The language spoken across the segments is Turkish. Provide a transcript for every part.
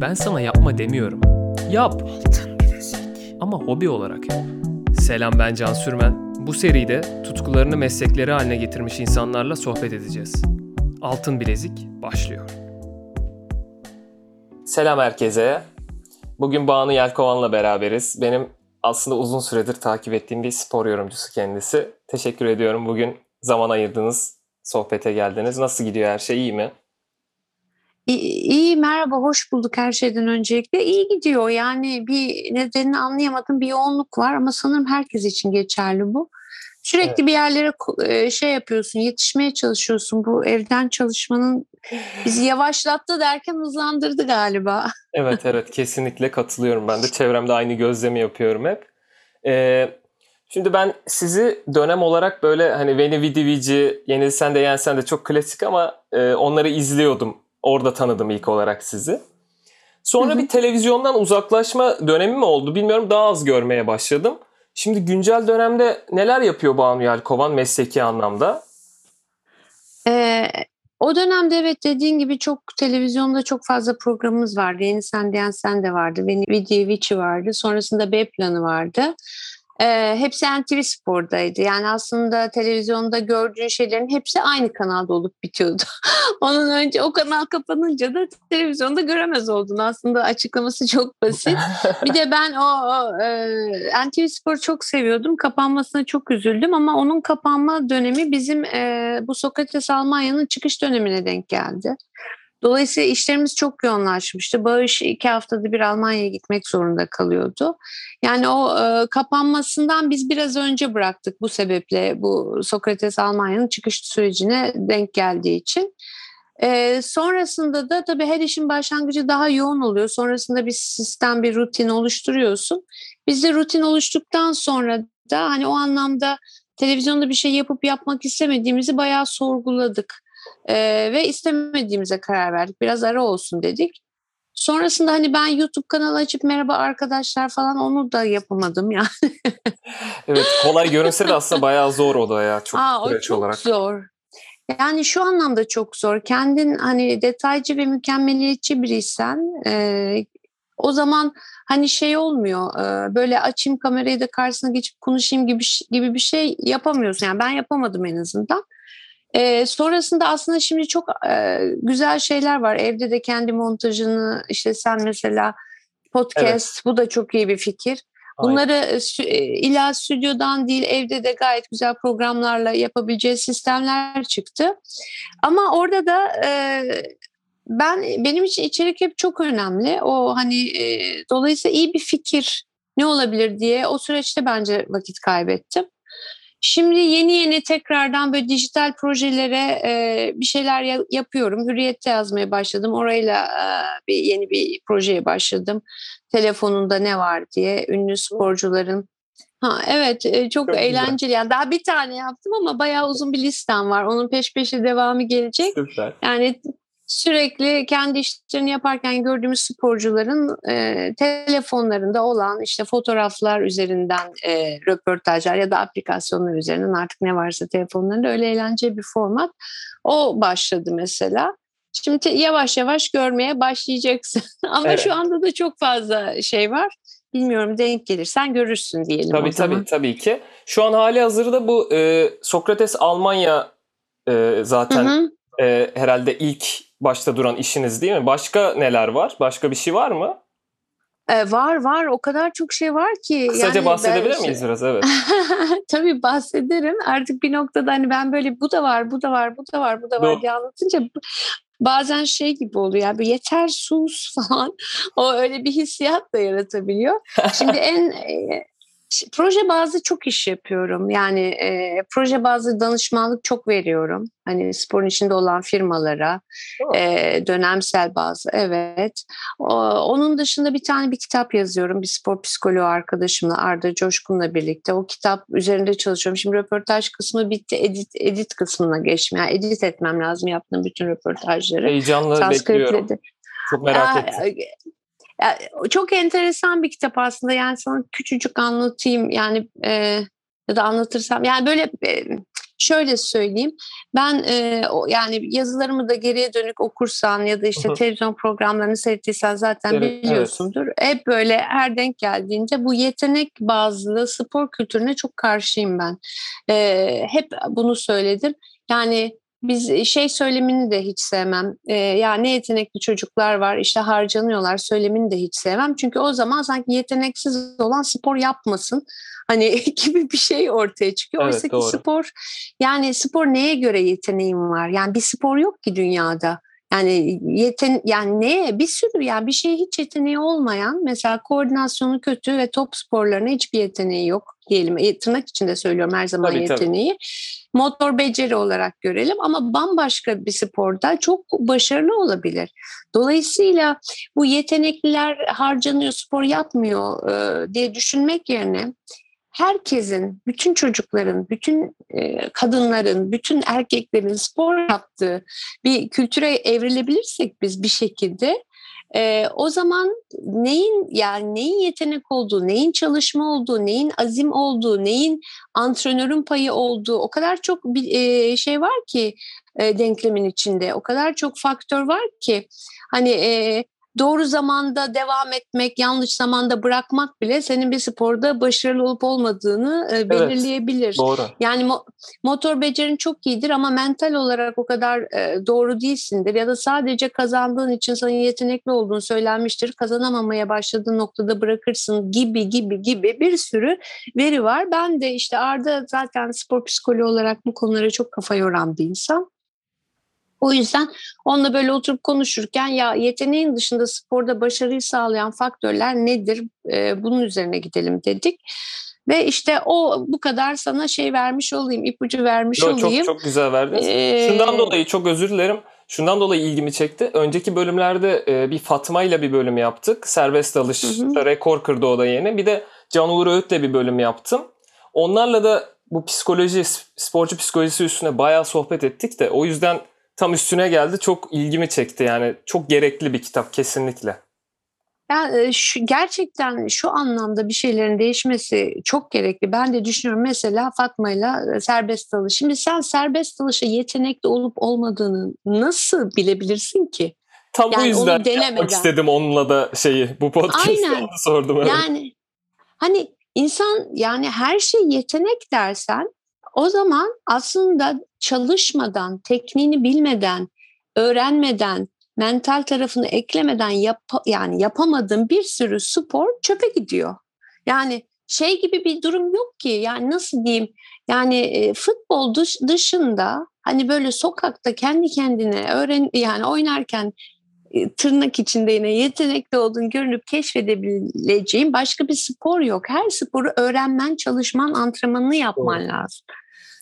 Ben sana yapma demiyorum. Yap. Ama hobi olarak yap. Selam ben Can Sürmen. Bu seride tutkularını meslekleri haline getirmiş insanlarla sohbet edeceğiz. Altın Bilezik başlıyor. Selam herkese. Bugün Banu Yelkovan'la beraberiz. Benim aslında uzun süredir takip ettiğim bir spor yorumcusu kendisi. Teşekkür ediyorum. Bugün zaman ayırdınız, sohbete geldiniz. Nasıl gidiyor her şey, iyi mi? İyi, merhaba, hoş bulduk her şeyden öncelikle. İyi gidiyor yani bir nedenini anlayamadım bir yoğunluk var ama sanırım herkes için geçerli bu. Sürekli evet. bir yerlere e, şey yapıyorsun, yetişmeye çalışıyorsun. Bu evden çalışmanın bizi yavaşlattı derken hızlandırdı galiba. Evet evet kesinlikle katılıyorum. Ben de çevremde aynı gözlemi yapıyorum hep. Ee, şimdi ben sizi dönem olarak böyle hani Veni Vidi Vici, Yeni Sen de Yensen de çok klasik ama e, onları izliyordum Orada tanıdım ilk olarak sizi. Sonra bir televizyondan uzaklaşma dönemi mi oldu bilmiyorum daha az görmeye başladım. Şimdi güncel dönemde neler yapıyor Banu Yelkovan mesleki anlamda? Ee, o dönemde evet dediğin gibi çok televizyonda çok fazla programımız vardı. Yeni Sen Diyen Sen de vardı. Video Vici vardı. Sonrasında B planı vardı. E, hepsi NTV Spor'daydı. Yani aslında televizyonda gördüğün şeylerin hepsi aynı kanalda olup bitiyordu. Onun önce o kanal kapanınca da televizyonda göremez oldun. Aslında açıklaması çok basit. Bir de ben o, o e, NTV Spor'u çok seviyordum. Kapanmasına çok üzüldüm ama onun kapanma dönemi bizim e, bu Sokrates Almanya'nın çıkış dönemine denk geldi. Dolayısıyla işlerimiz çok yoğunlaşmıştı. Bağış iki haftada bir Almanya'ya gitmek zorunda kalıyordu. Yani o e, kapanmasından biz biraz önce bıraktık bu sebeple bu Sokrates Almanya'nın çıkış sürecine denk geldiği için. E, sonrasında da tabii her işin başlangıcı daha yoğun oluyor. Sonrasında bir sistem, bir rutin oluşturuyorsun. Biz de rutin oluştuktan sonra da hani o anlamda televizyonda bir şey yapıp yapmak istemediğimizi bayağı sorguladık. Ee, ve istemediğimize karar verdik. Biraz ara olsun dedik. Sonrasında hani ben YouTube kanalı açıp merhaba arkadaşlar falan onu da yapamadım yani. evet kolay görünse de aslında bayağı zor o da ya çok Aa, o çok olarak. zor. Yani şu anlamda çok zor. Kendin hani detaycı ve mükemmeliyetçi biriysen e, o zaman hani şey olmuyor. E, böyle açayım kamerayı da karşısına geçip konuşayım gibi gibi bir şey yapamıyorsun. Yani ben yapamadım en azından. E, sonrasında aslında şimdi çok e, güzel şeyler var. Evde de kendi montajını işte sen mesela podcast evet. bu da çok iyi bir fikir. Bunları Aynen. illa stüdyodan değil evde de gayet güzel programlarla yapabileceği sistemler çıktı. Ama orada da e, ben benim için içerik hep çok önemli. O hani e, dolayısıyla iyi bir fikir ne olabilir diye o süreçte bence vakit kaybettim. Şimdi yeni yeni tekrardan böyle dijital projelere e, bir şeyler ya- yapıyorum. Hürriyet'te yazmaya başladım. Orayla e, bir yeni bir projeye başladım. Telefonunda ne var diye ünlü sporcuların Ha evet çok, çok eğlenceli. Güzel. Yani daha bir tane yaptım ama bayağı uzun bir listem var. Onun peş peşe devamı gelecek. Süper. Yani sürekli kendi işlerini yaparken gördüğümüz sporcuların e, telefonlarında olan işte fotoğraflar üzerinden e, röportajlar ya da aplikasyonlar üzerinden artık ne varsa telefonlarında öyle eğlenceli bir format. O başladı mesela. Şimdi yavaş yavaş görmeye başlayacaksın. Ama evet. şu anda da çok fazla şey var. Bilmiyorum denk gelirsen görürsün diyelim tabii. Tabii tabii ki. Şu an hali hazırda bu e, Sokrates Almanya e, zaten hı hı. E, herhalde ilk başta duran işiniz değil mi? Başka neler var? Başka bir şey var mı? Ee, var var o kadar çok şey var ki. Kısaca yani bahsedebilir ben... miyiz biraz? Evet. Tabii bahsederim. Artık bir noktada hani ben böyle bu da var, bu da var, bu da var, bu da var Doğru. diye anlatınca bazen şey gibi oluyor. Yani yeter sus falan. O öyle bir hissiyat da yaratabiliyor. Şimdi en proje bazı çok iş yapıyorum. Yani e, proje bazı danışmanlık çok veriyorum. Hani sporun içinde olan firmalara e, dönemsel bazı evet. O, onun dışında bir tane bir kitap yazıyorum. Bir spor psikoloğu arkadaşımla Arda Coşkun'la birlikte. O kitap üzerinde çalışıyorum. Şimdi röportaj kısmı bitti. Edit, edit kısmına geçmem. Yani edit etmem lazım yaptığım bütün röportajları. Heyecanla bekliyorum. Çok merak ettim çok enteresan bir kitap aslında. Yani sana küçücük anlatayım. Yani e, ya da anlatırsam. Yani böyle e, şöyle söyleyeyim. Ben e, o, yani yazılarımı da geriye dönük okursan ya da işte Hı hı. televizyon programlarını seyrettiysen zaten Evet, biliyorsundur. Hep böyle her denk geldiğinde bu yetenek bazlı spor kültürüne çok karşıyım ben. E, hep bunu söyledim. Yani biz şey söylemini de hiç sevmem. E, ya ne yetenekli çocuklar var işte harcanıyorlar söylemini de hiç sevmem. Çünkü o zaman sanki yeteneksiz olan spor yapmasın. Hani gibi bir şey ortaya çıkıyor. Evet, Oysa ki doğru. spor yani spor neye göre yeteneğim var? Yani bir spor yok ki dünyada. Yani yeten yani neye bir sürü yani bir şeye hiç yeteneği olmayan mesela koordinasyonu kötü ve top sporlarına hiçbir yeteneği yok diyelim. E, tırnak içinde söylüyorum her zaman Tabii, tabii. Motor beceri olarak görelim ama bambaşka bir sporda çok başarılı olabilir. Dolayısıyla bu yetenekliler harcanıyor, spor yapmıyor e, diye düşünmek yerine herkesin, bütün çocukların, bütün e, kadınların, bütün erkeklerin spor yaptığı bir kültüre evrilebilirsek biz bir şekilde e, o zaman neyin yani neyin yetenek olduğu, neyin çalışma olduğu, neyin azim olduğu, neyin antrenörün payı olduğu o kadar çok bir e, şey var ki e, denklemin içinde. O kadar çok faktör var ki hani e, doğru zamanda devam etmek, yanlış zamanda bırakmak bile senin bir sporda başarılı olup olmadığını e, belirleyebilir. Doğru. Yani mo- motor becerin çok iyidir ama mental olarak o kadar e, doğru değilsindir ya da sadece kazandığın için sana yetenekli olduğunu söylenmiştir. Kazanamamaya başladığın noktada bırakırsın gibi gibi gibi bir sürü veri var. Ben de işte Arda zaten spor psikoloğu olarak bu konulara çok kafa yoran bir insan. O yüzden onunla böyle oturup konuşurken ya yeteneğin dışında sporda başarıyı sağlayan faktörler nedir? Ee, bunun üzerine gidelim dedik. Ve işte o bu kadar sana şey vermiş olayım, ipucu vermiş Yo, olayım. çok çok güzel verdiniz. Ee, Şundan dolayı çok özür dilerim. Şundan dolayı ilgimi çekti. Önceki bölümlerde e, bir Fatma ile bir bölüm yaptık. Serbest dalış Hı hı. rekor kırdı o da yeni. Bir de Can Uğur Öğüt'le bir bölüm yaptım. Onlarla da bu psikoloji, sporcu psikolojisi üstüne bayağı sohbet ettik de o yüzden tam üstüne geldi. Çok ilgimi çekti yani. Çok gerekli bir kitap kesinlikle. Ya, e, şu, gerçekten şu anlamda bir şeylerin değişmesi çok gerekli. Ben de düşünüyorum mesela Fatma'yla e, serbest dalış. Şimdi sen serbest dalışa yetenekli olup olmadığını nasıl bilebilirsin ki? Tam Yani bu yüzden yapmak istedim onunla da şeyi bu onu sordum. Evet. Yani hani insan yani her şey yetenek dersen o zaman aslında çalışmadan, tekniğini bilmeden, öğrenmeden, mental tarafını eklemeden yap yani yapamadığın bir sürü spor çöpe gidiyor. Yani şey gibi bir durum yok ki. Yani nasıl diyeyim? Yani e, futbol dış, dışında hani böyle sokakta kendi kendine öğren yani oynarken e, tırnak içinde yine yetenekli olduğunu görünüp keşfedebileceğin başka bir spor yok. Her sporu öğrenmen, çalışman, antrenmanını yapman Doğru. lazım.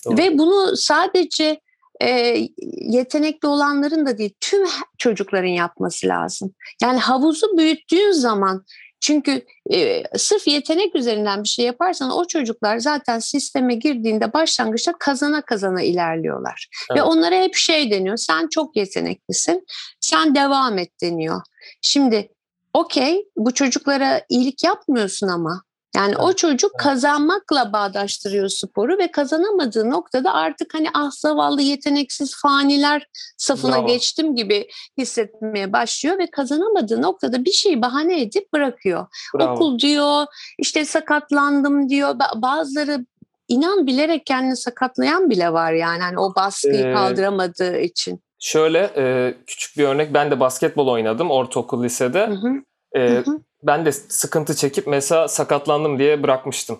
Doğru. Ve bunu sadece e, yetenekli olanların da değil, tüm çocukların yapması lazım. Yani havuzu büyüttüğün zaman çünkü e, sırf yetenek üzerinden bir şey yaparsan o çocuklar zaten sisteme girdiğinde başlangıçta kazana kazana ilerliyorlar. Ve Evet. onlara hep şey deniyor, sen çok yeteneklisin, sen devam et deniyor. Şimdi okey bu çocuklara iyilik yapmıyorsun ama. Yani o Evet, çocuk evet. kazanmakla bağdaştırıyor sporu ve kazanamadığı noktada artık hani ah zavallı yeteneksiz faniler safına Bravo. geçtim gibi hissetmeye başlıyor ve kazanamadığı noktada bir şeyi bahane edip bırakıyor. Bravo. Okul diyor, işte sakatlandım diyor. Ba- Bazıları inan bilerek kendini sakatlayan bile var yani hani o baskıyı Ee, kaldıramadığı için. Şöyle e, küçük bir örnek. Ben de basketbol oynadım ortaokul lisede. Hı hı, E, hı hı. Ben de sıkıntı çekip mesela sakatlandım diye bırakmıştım.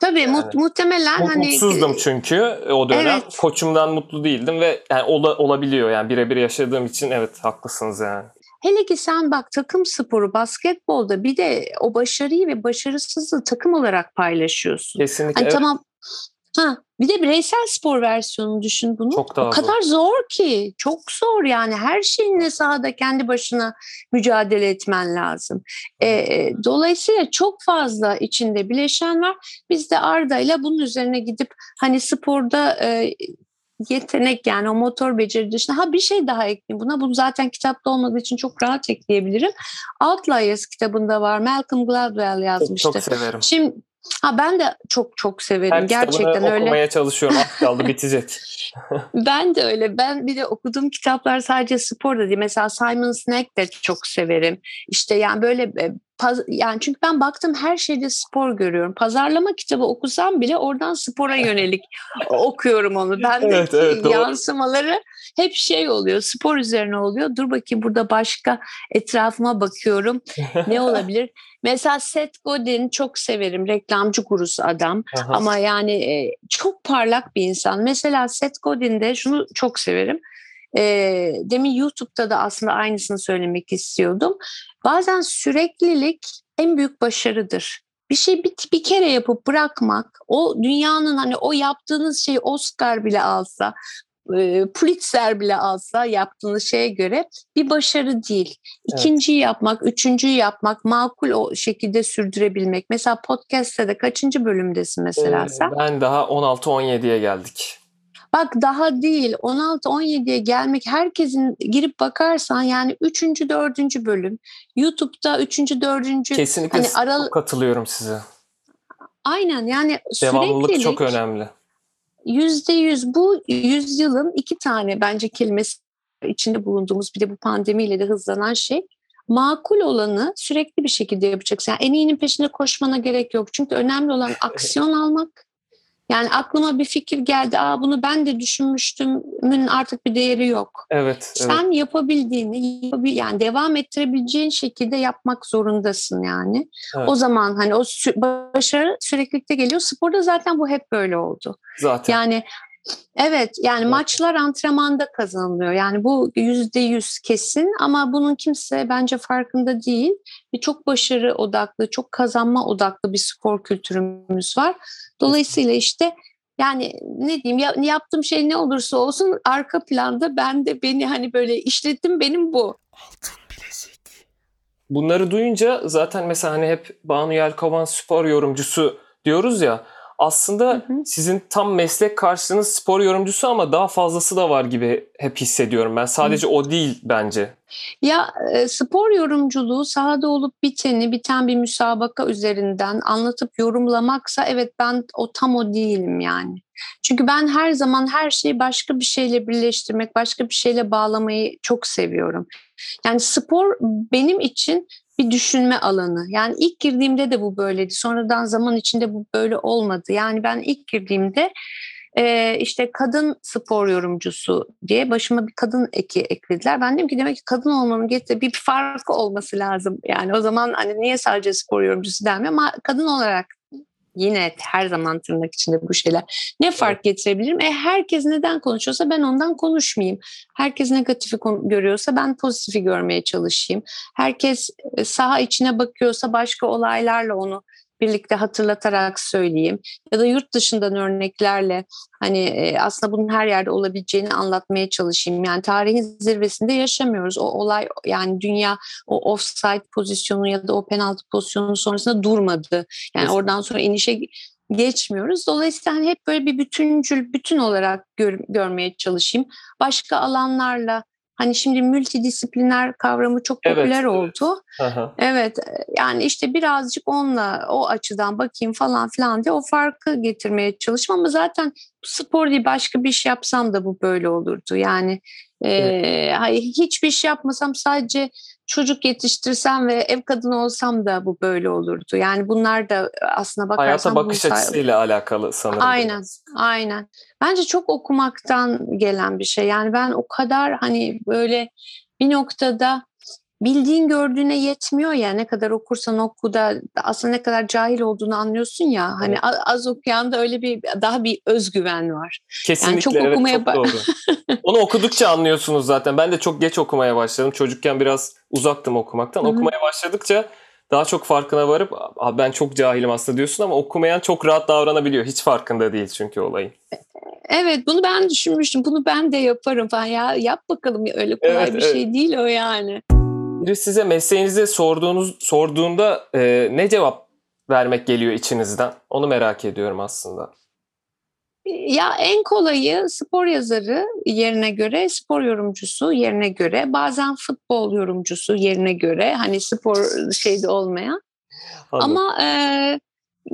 Tabii Yani mu- muhtemelen Mut- hani Mutsuzdum çünkü o dönem. Evet. Koçumdan mutlu değildim ve yani ola- olabiliyor yani birebir yaşadığım için evet haklısınız yani. hele ki sen bak takım sporu basketbolda bir de o başarıyı ve başarısızlığı takım olarak paylaşıyorsun. Kesinlikle Hani evet, tamam ha bir de bireysel spor versiyonunu düşün bunu. çok daha o zor. kadar zor ki çok zor yani her şeyinle sahada kendi başına mücadele etmen lazım. E, dolayısıyla çok fazla içinde bileşen var. Biz de Arda ile bunun üzerine gidip hani sporda e, yetenek yani o motor beceri dışında ha bir şey daha ekleyeyim buna. Bu zaten kitapta olmadığı için çok rahat ekleyebilirim. Outliers kitabında var. Malcolm Gladwell Çok, yazmıştı. çok severim. Şimdi Ha ben de çok çok severim. Her Gerçekten öyle. okumaya çalışıyorum. Az kaldı bitecek. Ben de öyle. Ben bir de okuduğum kitaplar sadece spor da değil. Mesela Simon Sinek de çok severim. İşte yani böyle e, yani çünkü ben baktım her şeyde spor görüyorum. Pazarlama kitabı okusam bile oradan spora yönelik okuyorum onu. Bendeki Evet, evet, doğru. Hep şey oluyor. Spor üzerine oluyor. Dur bakayım burada başka etrafıma bakıyorum. Ne olabilir? Mesela Seth Godin çok severim. Reklamcı gurusu adam. Aha. Ama yani e, çok parlak bir insan. Mesela Seth Godin'de şunu çok severim. E, demin YouTube'da da aslında aynısını söylemek istiyordum. Bazen süreklilik en büyük başarıdır. Bir şey bir, bir kere yapıp bırakmak, o dünyanın hani o yaptığınız şeyi Oscar bile alsa, e, Pulitzer bile alsa yaptığınız şeye göre bir başarı değil. Evet. İkinciyi yapmak, üçüncüyü yapmak, makul o şekilde sürdürebilmek. Mesela podcast'te de kaçıncı bölümdesin mesela Ee, sen? ben daha 16-17'ye geldik. Bak daha değil 16-17'ye gelmek herkesin girip bakarsan yani 3. 4. bölüm YouTube'da 3. 4. Kesinlikle hani aral katılıyorum size. aynen yani Devamlılık süreklilik çok önemli. Yüzde yüz bu yüzyılın iki tane bence kelimesi içinde bulunduğumuz bir de bu pandemiyle de hızlanan şey makul olanı sürekli bir şekilde yapacaksın. Yani en iyinin peşinde koşmana gerek yok. Çünkü önemli olan aksiyon almak. Yani aklıma bir fikir geldi. Aa bunu ben de düşünmüştümün artık bir değeri yok. Evet, evet. Sen yapabildiğini yapabil yani devam ettirebileceğin şekilde yapmak zorundasın yani. Evet. O zaman hani o sü- başarı süreklilikte geliyor. Sporda zaten bu hep böyle oldu. Zaten. Yani evet yani Evet. maçlar antrenmanda kazanılıyor. Yani bu yüzde yüz kesin ama bunun kimse bence farkında değil. Ve çok başarı odaklı, çok kazanma odaklı bir spor kültürümüz var. Dolayısıyla işte yani ne diyeyim ya, yaptığım şey ne olursa olsun arka planda ben de beni hani böyle işletim benim bu. Bunları duyunca zaten mesela hani hep Banu Yelkovan spor yorumcusu diyoruz ya aslında Hı hı. sizin tam meslek karşılığınız spor yorumcusu ama daha fazlası da var gibi hep hissediyorum ben. Sadece o değil bence. Ya e, spor yorumculuğu sahada olup biteni, biten bir müsabaka üzerinden anlatıp yorumlamaksa evet ben o tam o değilim yani. Çünkü ben her zaman her şeyi başka bir şeyle birleştirmek, başka bir şeyle bağlamayı çok seviyorum. Yani spor benim için bir düşünme alanı. Yani ilk girdiğimde de bu böyleydi. Sonradan zaman içinde bu böyle olmadı. Yani ben ilk girdiğimde işte kadın spor yorumcusu diye başıma bir kadın eki eklediler. Ben dedim ki demek ki kadın olmanın getirdiği bir farkı olması lazım. Yani o zaman hani niye sadece spor yorumcusu denmiyor ama kadın olarak yine her zaman tırnak içinde bu şeyler. Ne fark getirebilirim? E herkes neden konuşuyorsa ben ondan konuşmayayım. Herkes negatifi görüyorsa ben pozitifi görmeye çalışayım. Herkes e, saha içine bakıyorsa başka olaylarla onu birlikte hatırlatarak söyleyeyim. Ya da yurt dışından örneklerle hani e, aslında bunun her yerde olabileceğini anlatmaya çalışayım. Yani tarihin zirvesinde yaşamıyoruz. O olay yani dünya o offside pozisyonu ya da o penaltı pozisyonu sonrasında durmadı. Yani oradan sonra inişe geçmiyoruz. Dolayısıyla hani hep böyle bir bütüncül, bütün olarak gör- görmeye çalışayım. Başka alanlarla hani şimdi multidisipliner kavramı çok Evet, popüler evet. oldu. Aha. Evet yani işte birazcık onunla o açıdan bakayım falan filan diye o farkı getirmeye çalıştım ama zaten spor değil başka bir iş yapsam da bu böyle olurdu. Yani e, hayır, hiçbir iş yapmasam sadece çocuk yetiştirsem ve ev kadını olsam da bu böyle olurdu. Yani bunlar da aslına bakarsan Hayata bakış açısıyla alakalı sanırım. Aynen. Aynen. Bence çok okumaktan gelen bir şey. Yani ben o kadar hani böyle bir noktada bildiğin gördüğüne yetmiyor ya ne kadar okursan oku da aslında ne kadar cahil olduğunu anlıyorsun ya hani Evet. a- az okuyan da öyle bir daha bir özgüven var. Kesinlikle çok evet okumaya çok doğru. Onu okudukça anlıyorsunuz zaten. Ben de çok geç okumaya başladım. Çocukken biraz uzaktım okumaktan. Hı hı. Okumaya başladıkça daha çok farkına varıp "Abi ben çok cahilim aslında diyorsun ama okumayan çok rahat davranabiliyor. Hiç farkında değil çünkü olayın. Evet bunu ben düşünmüştüm. Bunu ben de yaparım falan ya yap bakalım öyle kolay Evet, bir evet. şey değil o yani. Biri size mesleğinizi sorduğunuz sorduğunda e, ne cevap vermek geliyor içinizden? Onu merak ediyorum aslında. Ya en kolayı spor yazarı yerine göre, spor yorumcusu yerine göre, bazen futbol yorumcusu yerine göre hani spor şeyde olmayan. Anladım. Ama e,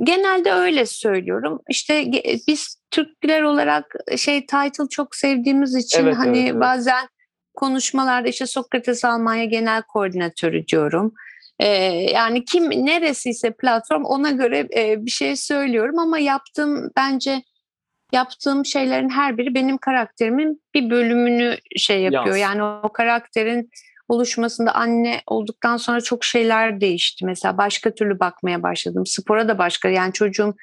genelde öyle söylüyorum. İşte biz Türkler olarak şey title çok sevdiğimiz için Evet, hani evet, evet. bazen konuşmalarda işte Sokrates Almanya Genel Koordinatörü diyorum. Ee, yani kim neresiyse platform ona göre e, bir şey söylüyorum ama yaptığım bence yaptığım şeylerin her biri benim karakterimin bir bölümünü şey yapıyor. Yans. Yani o, karakterin oluşmasında anne olduktan sonra çok şeyler değişti. Mesela başka türlü bakmaya başladım. Spora da başka yani çocuğum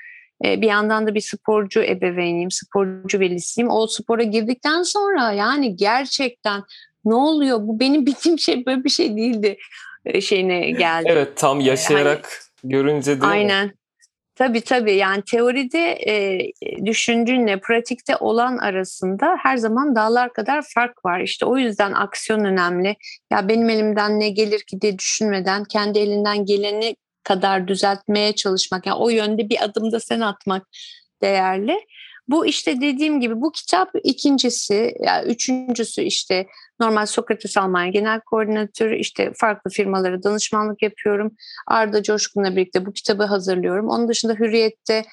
bir yandan da bir sporcu ebeveyniyim, sporcu velisiyim. O spora girdikten sonra yani gerçekten ne oluyor? Bu benim bildiğim şey böyle bir şey değildi e, şeyine geldi. Evet tam yaşayarak görünce değil mi? Aynen. Tabii tabii yani teoride e, düşündüğünle pratikte olan arasında her zaman dağlar kadar fark var. İşte o yüzden aksiyon önemli. Ya benim elimden ne gelir ki diye düşünmeden kendi elinden geleni kadar düzeltmeye çalışmak. Yani o yönde bir adım da sen atmak değerli. Bu işte dediğim gibi bu kitap ikincisi, yani üçüncüsü işte normal Sokrates Almanya Genel Koordinatörü işte farklı firmalara danışmanlık yapıyorum. Arda Coşkun'la birlikte bu kitabı hazırlıyorum. Onun dışında Hürriyet'te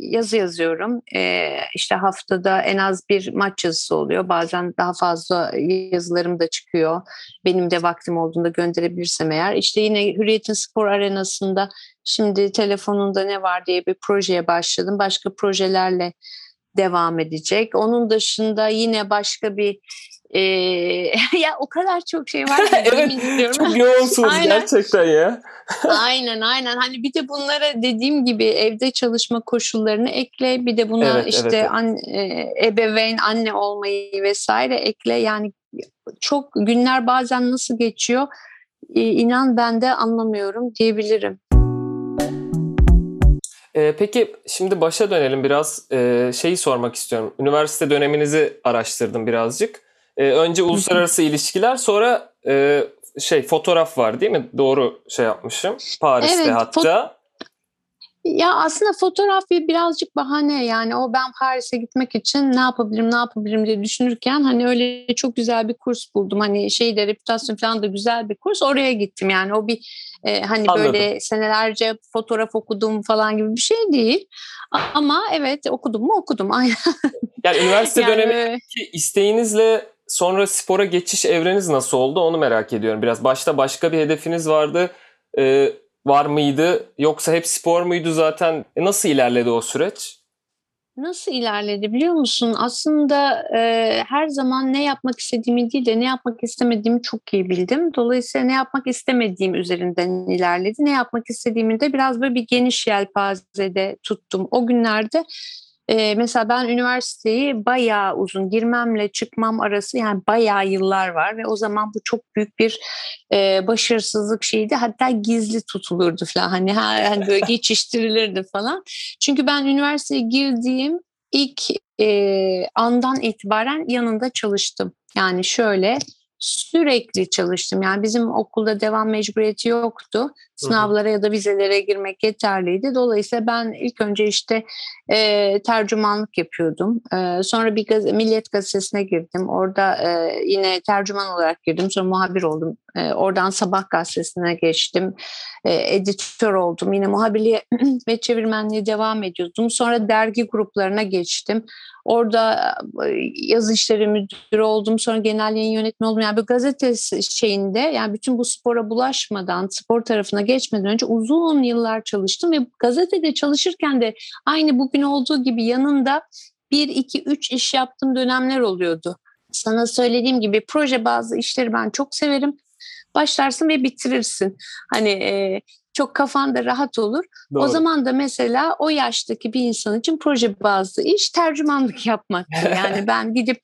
yazı yazıyorum. E, işte haftada en az bir maç yazısı oluyor. Bazen daha fazla yazılarım da çıkıyor. Benim de vaktim olduğunda gönderebilirsem eğer. İşte yine Hürriyet'in spor arenasında şimdi telefonunda ne var diye bir projeye başladım. Başka projelerle devam edecek. Onun dışında yine başka bir e, ya o kadar çok şey var ki evet çok yoğunsunuz Aynen. gerçekten ya. aynen aynen. Hani bir de bunlara dediğim gibi evde çalışma koşullarını ekle. Bir de buna Evet, işte evet, evet. an- e, ebeveyn anne olmayı vesaire ekle. Yani çok günler bazen nasıl geçiyor e, inan ben de anlamıyorum diyebilirim. Ee, peki şimdi başa dönelim biraz. Ee, şeyi sormak istiyorum. Üniversite döneminizi araştırdım birazcık. Ee, önce uluslararası ilişkiler sonra e, şey fotoğraf var değil mi? Doğru şey yapmışım. Paris'te Evet, hatta. Ya aslında fotoğraf bir birazcık bahane yani o ben Paris'e gitmek için ne yapabilirim ne yapabilirim diye düşünürken hani öyle çok güzel bir kurs buldum hani şeyde reputasyon falan da güzel bir kurs oraya gittim yani o bir e, hani Anladım. böyle senelerce fotoğraf okudum falan gibi bir şey değil ama evet okudum mu okudum aynen. Yani üniversite Yani, dönemindeki isteğinizle sonra spora geçiş evreniz nasıl oldu onu merak ediyorum biraz. Başta başka bir hedefiniz vardı. Ee, var mıydı? Yoksa hep spor muydu zaten? E, nasıl ilerledi o süreç? Nasıl ilerledi biliyor musun? Aslında e, her zaman ne yapmak istediğimi değil de ne yapmak istemediğimi çok iyi bildim. Dolayısıyla ne yapmak istemediğim üzerinden ilerledi. Ne yapmak istediğimi de biraz böyle bir geniş yelpazede tuttum. O günlerde e, mesela ben üniversiteyi bayağı uzun girmemle çıkmam arası yani bayağı yıllar var ve o zaman bu çok büyük bir e, başarısızlık şeydi. Hatta gizli tutulurdu falan hani, ha- hani böyle geçiştirilirdi falan. Çünkü ben üniversiteye girdiğim ilk e, andan itibaren yanında çalıştım. Yani şöyle sürekli çalıştım. Yani bizim okulda devam mecburiyeti yoktu. Sınavlara ya da vizelere girmek yeterliydi. Dolayısıyla ben ilk önce işte e, tercümanlık yapıyordum. E, sonra bir gaz- Milliyet Gazetesi'ne girdim. Orada e, yine tercüman olarak girdim. Sonra muhabir oldum. E, oradan Sabah Gazetesi'ne geçtim. E, editör oldum. Yine muhabirliğe ve çevirmenliğe devam ediyordum. Sonra dergi gruplarına geçtim. Orada yazı işleri müdürü oldum. Sonra genel yayın yönetmeni oldum. Yani bir gazete şeyinde yani bütün bu spora bulaşmadan, spor tarafına geçmeden önce uzun yıllar çalıştım ve gazetede çalışırken de aynı bugün olduğu gibi yanında bir, iki, üç iş yaptığım dönemler oluyordu. Sana söylediğim gibi proje bazı işleri ben çok severim. Başlarsın ve bitirirsin. Hani e, çok kafanda rahat olur. O Doğru. zaman da mesela o yaştaki bir insan için proje bazlı iş tercümanlık yapmaktır. Yani ben gidip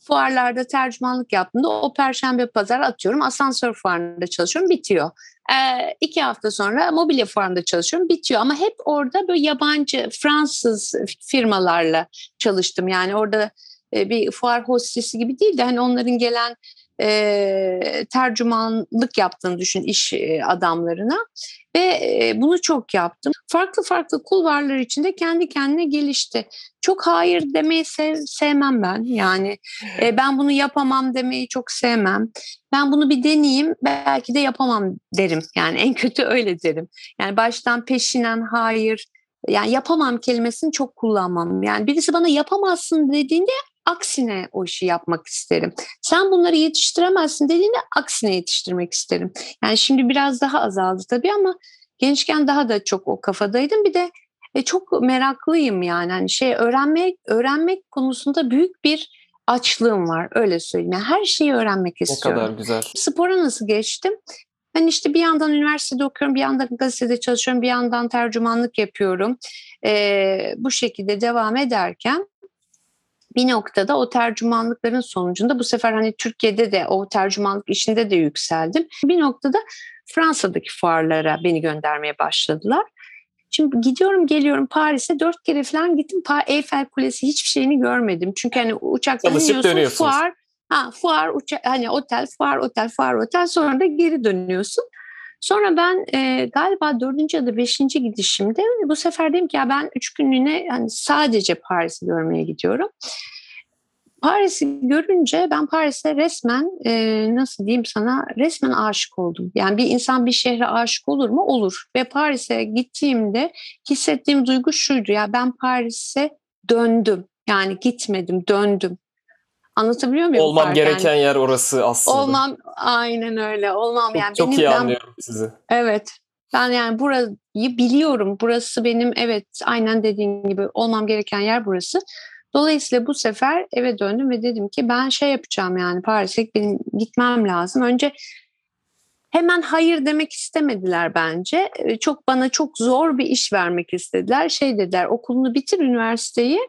fuarlarda tercümanlık yaptığımda o perşembe pazar atıyorum asansör fuarında çalışıyorum bitiyor. Ee, iki hafta sonra mobilya fuarında çalışıyorum bitiyor ama hep orada böyle yabancı Fransız firmalarla çalıştım. Yani orada e, bir fuar hostesi gibi değil de hani onların gelen e, tercümanlık yaptığını düşün iş adamlarına ve e, bunu çok yaptım. Farklı farklı kulvarlar içinde kendi kendine gelişti. Çok hayır demeyi sev, sevmem ben yani e, ben bunu yapamam demeyi çok sevmem. Ben bunu bir deneyeyim belki de yapamam derim yani en kötü öyle derim. Yani baştan peşinen hayır yani yapamam kelimesini çok kullanmam. Yani birisi bana yapamazsın dediğinde aksine o işi yapmak isterim. Sen bunları yetiştiremezsin dediğinde aksine yetiştirmek isterim. Yani şimdi biraz daha azaldı tabii ama gençken daha da çok o kafadaydım. Bir de e, çok meraklıyım yani. Hani şey öğrenmek öğrenmek konusunda büyük bir açlığım var öyle söyleyeyim. Yani her şeyi öğrenmek istiyorum. Ne kadar güzel. Spora nasıl geçtim? Ben işte bir yandan üniversitede okuyorum, bir yandan gazetede çalışıyorum, bir yandan tercümanlık yapıyorum. Ee, bu şekilde devam ederken bir noktada o tercümanlıkların sonucunda bu sefer hani Türkiye'de de o tercümanlık işinde de yükseldim. Bir noktada Fransa'daki fuarlara beni göndermeye başladılar. Şimdi gidiyorum geliyorum Paris'e dört kere falan gittim. Eiffel Kulesi hiçbir şeyini görmedim. Çünkü hani uçaktan iniyorsun fuar, ha, fuar uça hani otel, fuar, otel, fuar, otel sonra da geri dönüyorsun. Sonra ben e, galiba dördüncü ya da beşinci gidişimde bu sefer dedim ki ya ben üç günlüğüne hani sadece Paris'i görmeye gidiyorum. Paris'i görünce ben Paris'e resmen e, nasıl diyeyim sana resmen aşık oldum. Yani bir insan bir şehre aşık olur mu? Olur. Ve Paris'e gittiğimde hissettiğim duygu şuydu ya ben Paris'e döndüm. Yani gitmedim döndüm. Anlatabiliyor muyum? Olmam Fark? gereken yani, yer orası aslında. Olmam aynen öyle. Olmam çok, yani. Çok benim, iyi ben, anlıyorum sizi. Evet. Ben yani burayı biliyorum. Burası benim evet aynen dediğin gibi olmam gereken yer burası. Dolayısıyla bu sefer eve döndüm ve dedim ki ben şey yapacağım yani Paris'e benim gitmem lazım. Önce hemen hayır demek istemediler bence. Çok bana çok zor bir iş vermek istediler. Şey dediler okulunu bitir üniversiteyi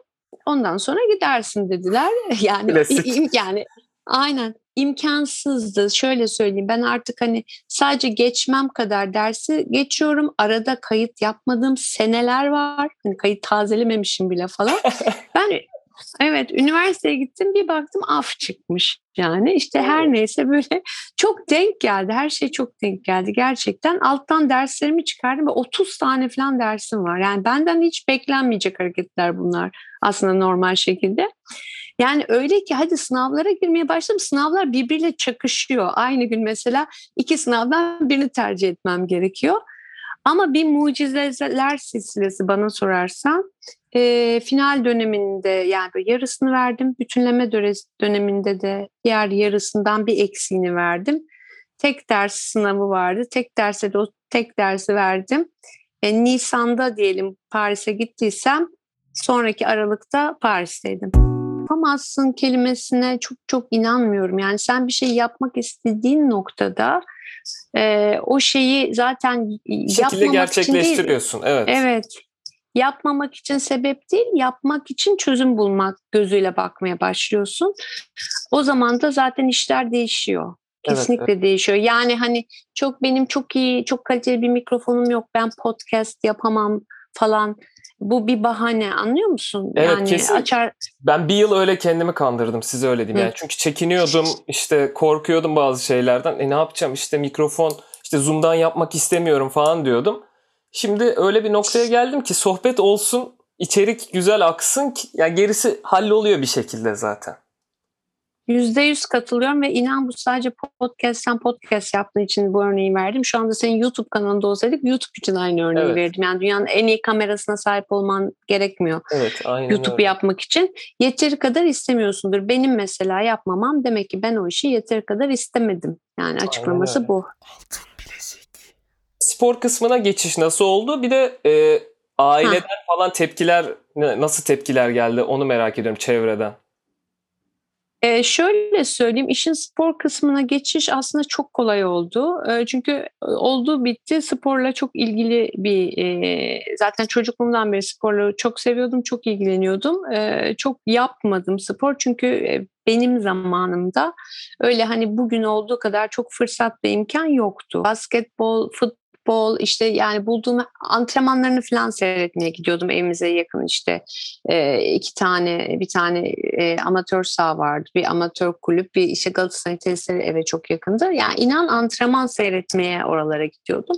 Ondan sonra gidersin dediler. Yani yani aynen imkansızdı. Şöyle söyleyeyim ben artık hani sadece geçmem kadar dersi geçiyorum. Arada kayıt yapmadığım seneler var. Hani kayıt tazelememişim bile falan. ben Evet, üniversiteye gittim bir baktım af çıkmış yani. işte her neyse böyle çok denk geldi. Her şey çok denk geldi gerçekten. Alttan derslerimi çıkardım ve 30 tane falan dersim var. Yani benden hiç beklenmeyecek hareketler bunlar aslında normal şekilde. Yani öyle ki hadi sınavlara girmeye başladım. Sınavlar birbiriyle çakışıyor. Aynı gün mesela iki sınavdan birini tercih etmem gerekiyor. Ama bir mucizeler silsilesi bana sorarsan e, final döneminde yani yarısını verdim. Bütünleme döneminde de diğer yarısından bir eksiğini verdim. Tek ders sınavı vardı. Tek derse de o tek dersi verdim. E, Nisan'da diyelim Paris'e gittiysem sonraki Aralık'ta Paris'teydim. Yapamazsın kelimesine çok çok inanmıyorum. Yani sen bir şey yapmak istediğin noktada e, o şeyi zaten şekilde gerçekleştiriyorsun. Değil. Evet. Evet. Yapmamak için sebep değil, yapmak için çözüm bulmak gözüyle bakmaya başlıyorsun. O zaman da zaten işler değişiyor. Kesinlikle evet, evet. değişiyor. Yani hani çok benim çok iyi, çok kaliteli bir mikrofonum yok. Ben podcast yapamam falan. Bu bir bahane anlıyor musun? Evet yani kesin. Açar... Ben bir yıl öyle kendimi kandırdım size öyle diyeyim. Yani çünkü çekiniyordum işte korkuyordum bazı şeylerden. E ne yapacağım işte mikrofon işte Zoom'dan yapmak istemiyorum falan diyordum. Şimdi öyle bir noktaya geldim ki sohbet olsun, içerik güzel aksın ki ya gerisi halloluyor bir şekilde zaten. Yüzde yüz katılıyorum ve inan bu sadece podcast, sen podcast yaptığın için bu örneği verdim. Şu anda senin YouTube kanalında olsaydık YouTube için aynı örneği evet. verdim. Yani dünyanın en iyi kamerasına sahip olman gerekmiyor. Evet, aynen YouTube öyle. yapmak için. Yeteri kadar istemiyorsundur. Benim mesela yapmamam demek ki ben o işi yeteri kadar istemedim. Yani açıklaması bu. Altın bilezik. Spor kısmına geçiş nasıl oldu? Bir de e, aileden ha. falan tepkiler nasıl tepkiler geldi onu merak ediyorum çevreden. Ee, şöyle söyleyeyim, işin spor kısmına geçiş aslında çok kolay oldu. Ee, çünkü oldu bitti sporla çok ilgili bir, e, zaten çocukluğumdan beri sporla çok seviyordum, çok ilgileniyordum. Ee, çok yapmadım spor çünkü e, benim zamanımda öyle hani bugün olduğu kadar çok fırsat ve imkan yoktu. Basketbol, futbol, futbol işte yani bulduğum antrenmanlarını falan seyretmeye gidiyordum evimize yakın işte e, iki tane bir tane e, amatör saha vardı bir amatör kulüp bir işte Galatasaray tesisleri eve çok yakındı. Yani inan antrenman seyretmeye oralara gidiyordum.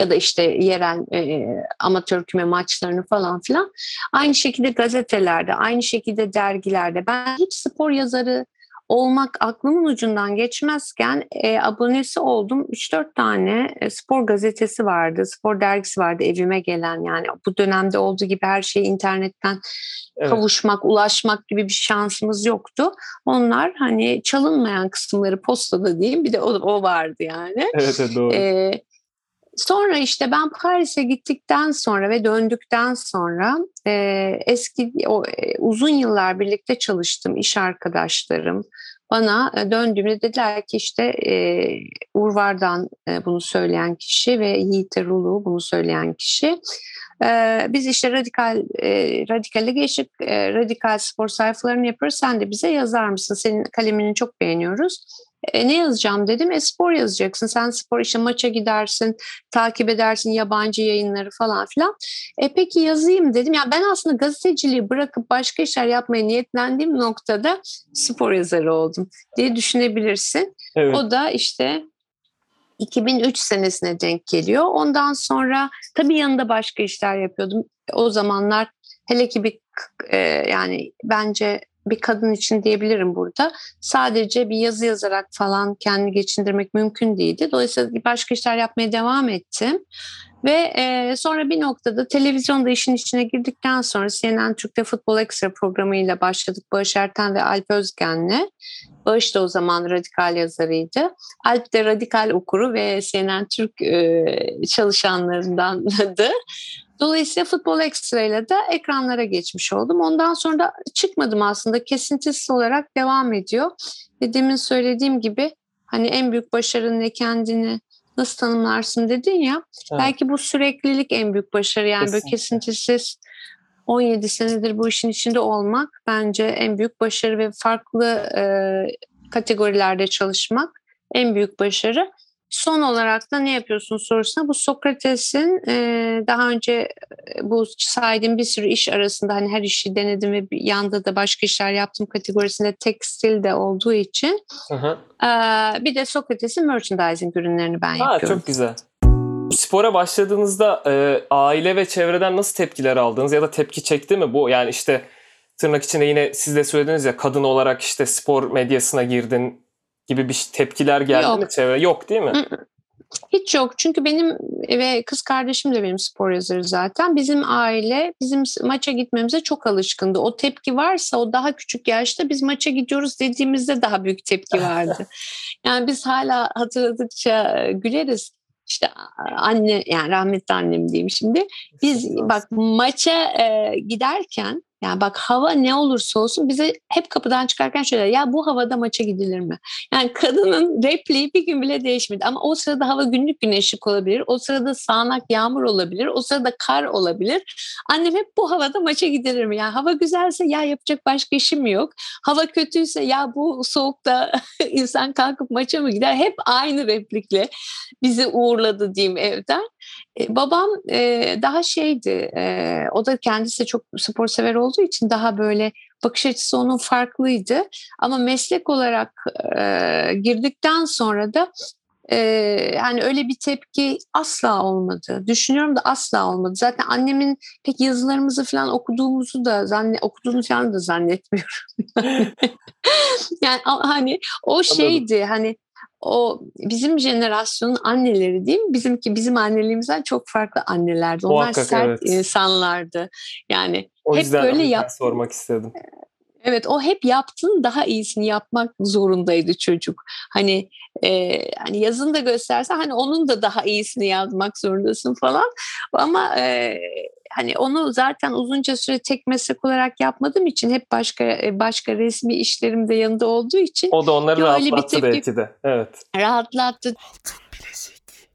Ya da işte yerel e, amatör küme maçlarını falan filan. Aynı şekilde gazetelerde aynı şekilde dergilerde. Ben hiç spor yazarı olmak aklımın ucundan geçmezken e, abonesi oldum. 3-4 tane e, spor gazetesi vardı, spor dergisi vardı evime gelen yani bu dönemde olduğu gibi her şeyi internetten evet. kavuşmak, ulaşmak gibi bir şansımız yoktu. Onlar hani çalınmayan kısımları postada diyeyim bir de o, o vardı yani. Evet, evet doğru. E, Sonra işte ben Paris'e gittikten sonra ve döndükten sonra e, eski o e, uzun yıllar birlikte çalıştım iş arkadaşlarım. Bana e, döndüğümde dediler ki işte e, Urvar'dan e, bunu söyleyen kişi ve Yiğit Rulu bunu söyleyen kişi. E, biz işte radikal e, radikale geçip e, radikal spor sayfalarını yapıyoruz. Sen de bize yazar mısın? Senin kalemini çok beğeniyoruz e, ne yazacağım dedim. E spor yazacaksın. Sen spor işte maça gidersin, takip edersin yabancı yayınları falan filan. E peki yazayım dedim. Yani ben aslında gazeteciliği bırakıp başka işler yapmaya niyetlendiğim noktada spor yazarı oldum diye düşünebilirsin. Evet. O da işte 2003 senesine denk geliyor. Ondan sonra tabii yanında başka işler yapıyordum. O zamanlar hele ki bir e, yani bence bir kadın için diyebilirim burada. Sadece bir yazı yazarak falan kendini geçindirmek mümkün değildi. Dolayısıyla başka işler yapmaya devam ettim. Ve e, sonra bir noktada televizyonda işin içine girdikten sonra CNN Türk'te Futbol Ekstra programıyla başladık. Bağış Erten ve Alp Özgen'le. Bağış da o zaman radikal yazarıydı. Alp de radikal okuru ve CNN Türk e, çalışanlarındandı. Dolayısıyla Futbol Ekstra ile de ekranlara geçmiş oldum. Ondan sonra da çıkmadım aslında. Kesintisiz olarak devam ediyor. Ve demin söylediğim gibi hani en büyük başarın ne kendini nasıl tanımlarsın dedin ya. Evet. Belki bu süreklilik en büyük başarı. Yani Kesinlikle. böyle kesintisiz 17 senedir bu işin içinde olmak bence en büyük başarı ve farklı e, kategorilerde çalışmak en büyük başarı. Son olarak da ne yapıyorsun sorusuna bu Sokrates'in e, daha önce bu saydığım bir sürü iş arasında hani her işi denedim ve bir yanda da başka işler yaptım kategorisinde tekstil de olduğu için hı hı. E, bir de Sokrates'in merchandising ürünlerini ben ha, yapıyorum. Çok güzel. Spora başladığınızda e, aile ve çevreden nasıl tepkiler aldınız ya da tepki çekti mi bu? Yani işte tırnak içinde yine siz de söylediniz ya kadın olarak işte spor medyasına girdin gibi bir tepkiler geldi yok. mi çevre? Yok değil mi? Hiç yok. Çünkü benim ve kız kardeşim de benim spor yazarı zaten. Bizim aile bizim maça gitmemize çok alışkındı. O tepki varsa o daha küçük yaşta biz maça gidiyoruz dediğimizde daha büyük tepki vardı. yani biz hala hatırladıkça güleriz. İşte anne yani rahmetli annem diyeyim şimdi. Biz bak maça e, giderken yani bak hava ne olursa olsun bize hep kapıdan çıkarken şöyle ya bu havada maça gidilir mi? Yani kadının repliği bir gün bile değişmedi ama o sırada hava günlük güneşlik olabilir. O sırada sağanak yağmur olabilir. O sırada kar olabilir. Annem hep bu havada maça gidilir mi? Yani hava güzelse ya yapacak başka işim yok. Hava kötüyse ya bu soğukta insan kalkıp maça mı gider? Hep aynı replikle bizi uğurladı diyeyim evden. E, babam e, daha şeydi, e, o da kendisi çok spor sever olduğu için daha böyle bakış açısı onun farklıydı. Ama meslek olarak e, girdikten sonra da e, yani öyle bir tepki asla olmadı. Düşünüyorum da asla olmadı. Zaten annemin pek yazılarımızı falan okuduğumuzu da zannet, okuduğunu falan da zannetmiyorum. yani hani o şeydi hani o bizim jenerasyonun anneleri değil mi? Bizimki bizim anneliğimizden çok farklı annelerdi. Onlar Muhakkak, sert evet. insanlardı. Yani o hep böyle yap sormak istedim. Evet o hep yaptığın daha iyisini yapmak zorundaydı çocuk. Hani e, hani yazını da gösterse hani onun da daha iyisini yazmak zorundasın falan. Ama e, hani onu zaten uzunca süre tek meslek olarak yapmadığım için hep başka e, başka resmi işlerimde yanında olduğu için o da onları rahatlattı tepki, belki de. Evet. Rahatlattı.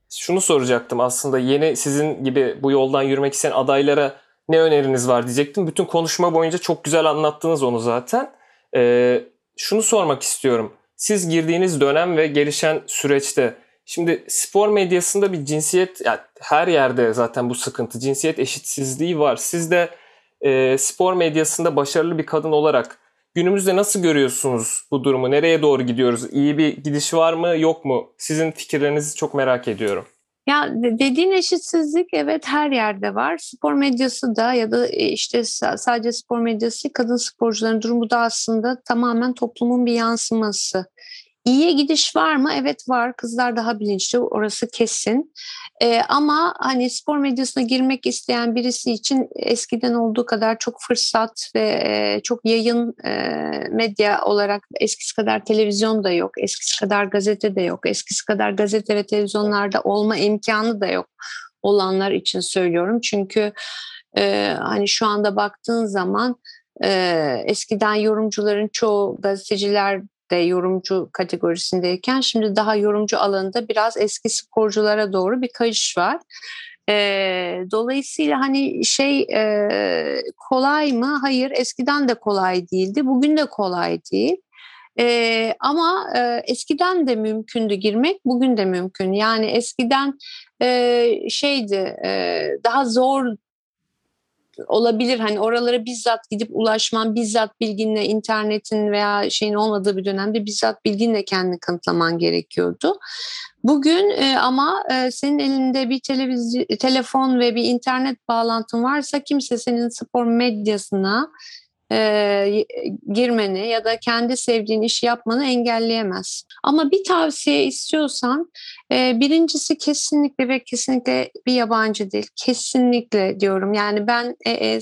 Şunu soracaktım aslında yeni sizin gibi bu yoldan yürümek isteyen adaylara ne öneriniz var diyecektim. Bütün konuşma boyunca çok güzel anlattınız onu zaten. Ee, şunu sormak istiyorum. Siz girdiğiniz dönem ve gelişen süreçte Şimdi spor medyasında bir cinsiyet, yani her yerde zaten bu sıkıntı, cinsiyet eşitsizliği var. Siz de e, spor medyasında başarılı bir kadın olarak günümüzde nasıl görüyorsunuz bu durumu? Nereye doğru gidiyoruz? İyi bir gidiş var mı, yok mu? Sizin fikirlerinizi çok merak ediyorum. Ya dediğin eşitsizlik evet her yerde var. Spor medyası da ya da e, işte sadece spor medyası kadın sporcuların durumu da aslında tamamen toplumun bir yansıması. İyiye gidiş var mı? Evet var. Kızlar daha bilinçli. Orası kesin. Ee, ama hani spor medyasına girmek isteyen birisi için eskiden olduğu kadar çok fırsat ve e, çok yayın e, medya olarak eskisi kadar televizyon da yok. Eskisi kadar gazete de yok. Eskisi kadar gazete ve televizyonlarda olma imkanı da yok olanlar için söylüyorum. Çünkü e, hani şu anda baktığın zaman e, eskiden yorumcuların çoğu gazeteciler de yorumcu kategorisindeyken şimdi daha yorumcu alanında biraz eski sporculara doğru bir kayış var. E, dolayısıyla hani şey e, kolay mı? Hayır eskiden de kolay değildi. Bugün de kolay değil. E, ama e, eskiden de mümkündü girmek, bugün de mümkün. Yani eskiden e, şeydi, e, daha zor olabilir. Hani oralara bizzat gidip ulaşman, bizzat bilginle internetin veya şeyin olmadığı bir dönemde bizzat bilginle kendini kanıtlaman gerekiyordu. Bugün e, ama e, senin elinde bir televizyon, telefon ve bir internet bağlantın varsa kimse senin spor medyasına e, girmeni ya da kendi sevdiğin işi yapmanı engelleyemez. Ama bir tavsiye istiyorsan e, birincisi kesinlikle ve kesinlikle bir yabancı dil. Kesinlikle diyorum. Yani ben e,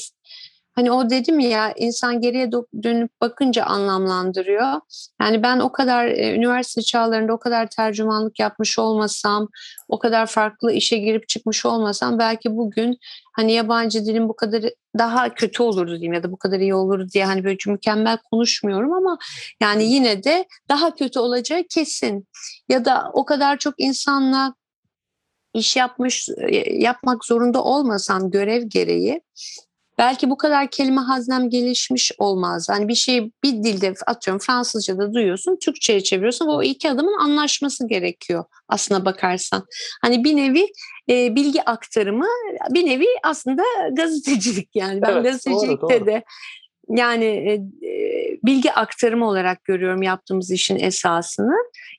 Hani o dedim ya insan geriye dönüp bakınca anlamlandırıyor. Yani ben o kadar e, üniversite çağlarında o kadar tercümanlık yapmış olmasam, o kadar farklı işe girip çıkmış olmasam belki bugün hani yabancı dilin bu kadar daha kötü olurdu diyeyim ya da bu kadar iyi olurdu diye hani böyle mükemmel konuşmuyorum ama yani yine de daha kötü olacağı kesin. Ya da o kadar çok insanla iş yapmış e, yapmak zorunda olmasam görev gereği belki bu kadar kelime haznem gelişmiş olmaz. Hani bir şey bir dilde atıyorum Fransızca'da duyuyorsun, Türkçe'ye çeviriyorsun. O iki adamın anlaşması gerekiyor aslına bakarsan. Hani bir nevi e, bilgi aktarımı, bir nevi aslında gazetecilik yani. Ben evet, gazetecilikte doğru, doğru. de yani e, e, bilgi aktarımı olarak görüyorum yaptığımız işin esasını.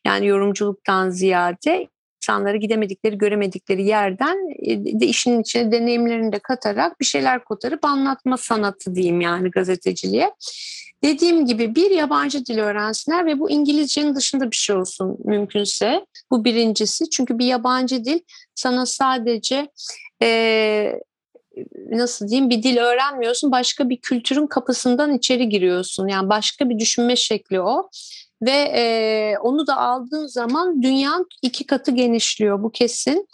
Yani yorumculuktan ziyade insanları gidemedikleri, göremedikleri yerden e, de işin içine deneyimlerini de katarak bir şeyler kotarıp anlatma sanatı diyeyim yani gazeteciliğe. Dediğim gibi bir yabancı dil öğrensinler ve bu İngilizcenin dışında bir şey olsun mümkünse. Bu birincisi. Çünkü bir yabancı dil sana sadece e, nasıl diyeyim bir dil öğrenmiyorsun. Başka bir kültürün kapısından içeri giriyorsun. Yani başka bir düşünme şekli o ve e, onu da aldığın zaman dünyanın iki katı genişliyor bu kesin.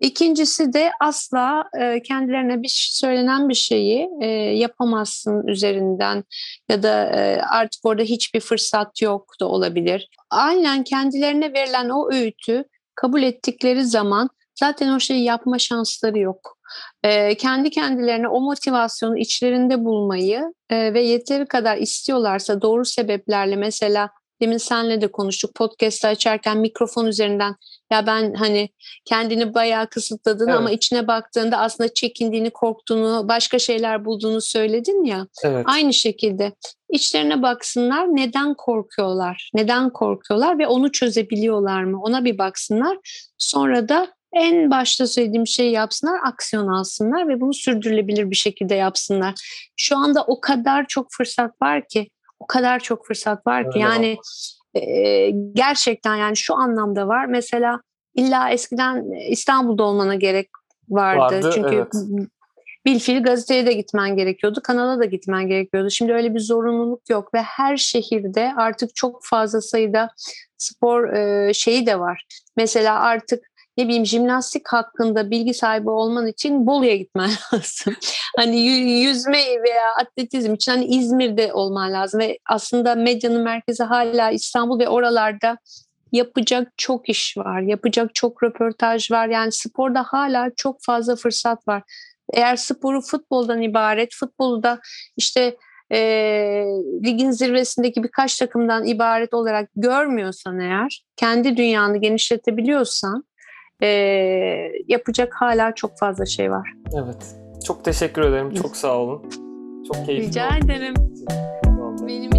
İkincisi de asla e, kendilerine bir söylenen bir şeyi e, yapamazsın üzerinden ya da e, artık orada hiçbir fırsat yok da olabilir. Aynen kendilerine verilen o öğütü kabul ettikleri zaman zaten o şeyi yapma şansları yok. E, kendi kendilerine o motivasyonu içlerinde bulmayı e, ve yeteri kadar istiyorlarsa doğru sebeplerle mesela Demin senle de konuştuk. Podcast açarken mikrofon üzerinden ya ben hani kendini bayağı kısıtladığını evet. ama içine baktığında aslında çekindiğini, korktuğunu, başka şeyler bulduğunu söyledin ya. Evet. Aynı şekilde içlerine baksınlar neden korkuyorlar? Neden korkuyorlar ve onu çözebiliyorlar mı? Ona bir baksınlar. Sonra da en başta söylediğim şeyi yapsınlar, aksiyon alsınlar ve bunu sürdürülebilir bir şekilde yapsınlar. Şu anda o kadar çok fırsat var ki o kadar çok fırsat var ki Öyle yani e, gerçekten yani şu anlamda var. Mesela illa eskiden İstanbul'da olmana gerek vardı. vardı Çünkü evet. bilfil gazeteye de gitmen gerekiyordu, kanala da gitmen gerekiyordu. Şimdi öyle bir zorunluluk yok ve her şehirde artık çok fazla sayıda spor e, şeyi de var. Mesela artık ne bileyim jimnastik hakkında bilgi sahibi olman için Bolu'ya gitmen lazım. hani yüzme veya atletizm için hani İzmir'de olman lazım ve aslında medyanın merkezi hala İstanbul ve oralarda yapacak çok iş var. Yapacak çok röportaj var. Yani sporda hala çok fazla fırsat var. Eğer sporu futboldan ibaret, futbolu da işte e, ligin zirvesindeki birkaç takımdan ibaret olarak görmüyorsan eğer, kendi dünyanı genişletebiliyorsan e, yapacak hala çok fazla şey var. Evet. Çok teşekkür ederim. Çok sağ olun. Çok keyifli. Rica oldu. ederim. Vallahi. Benim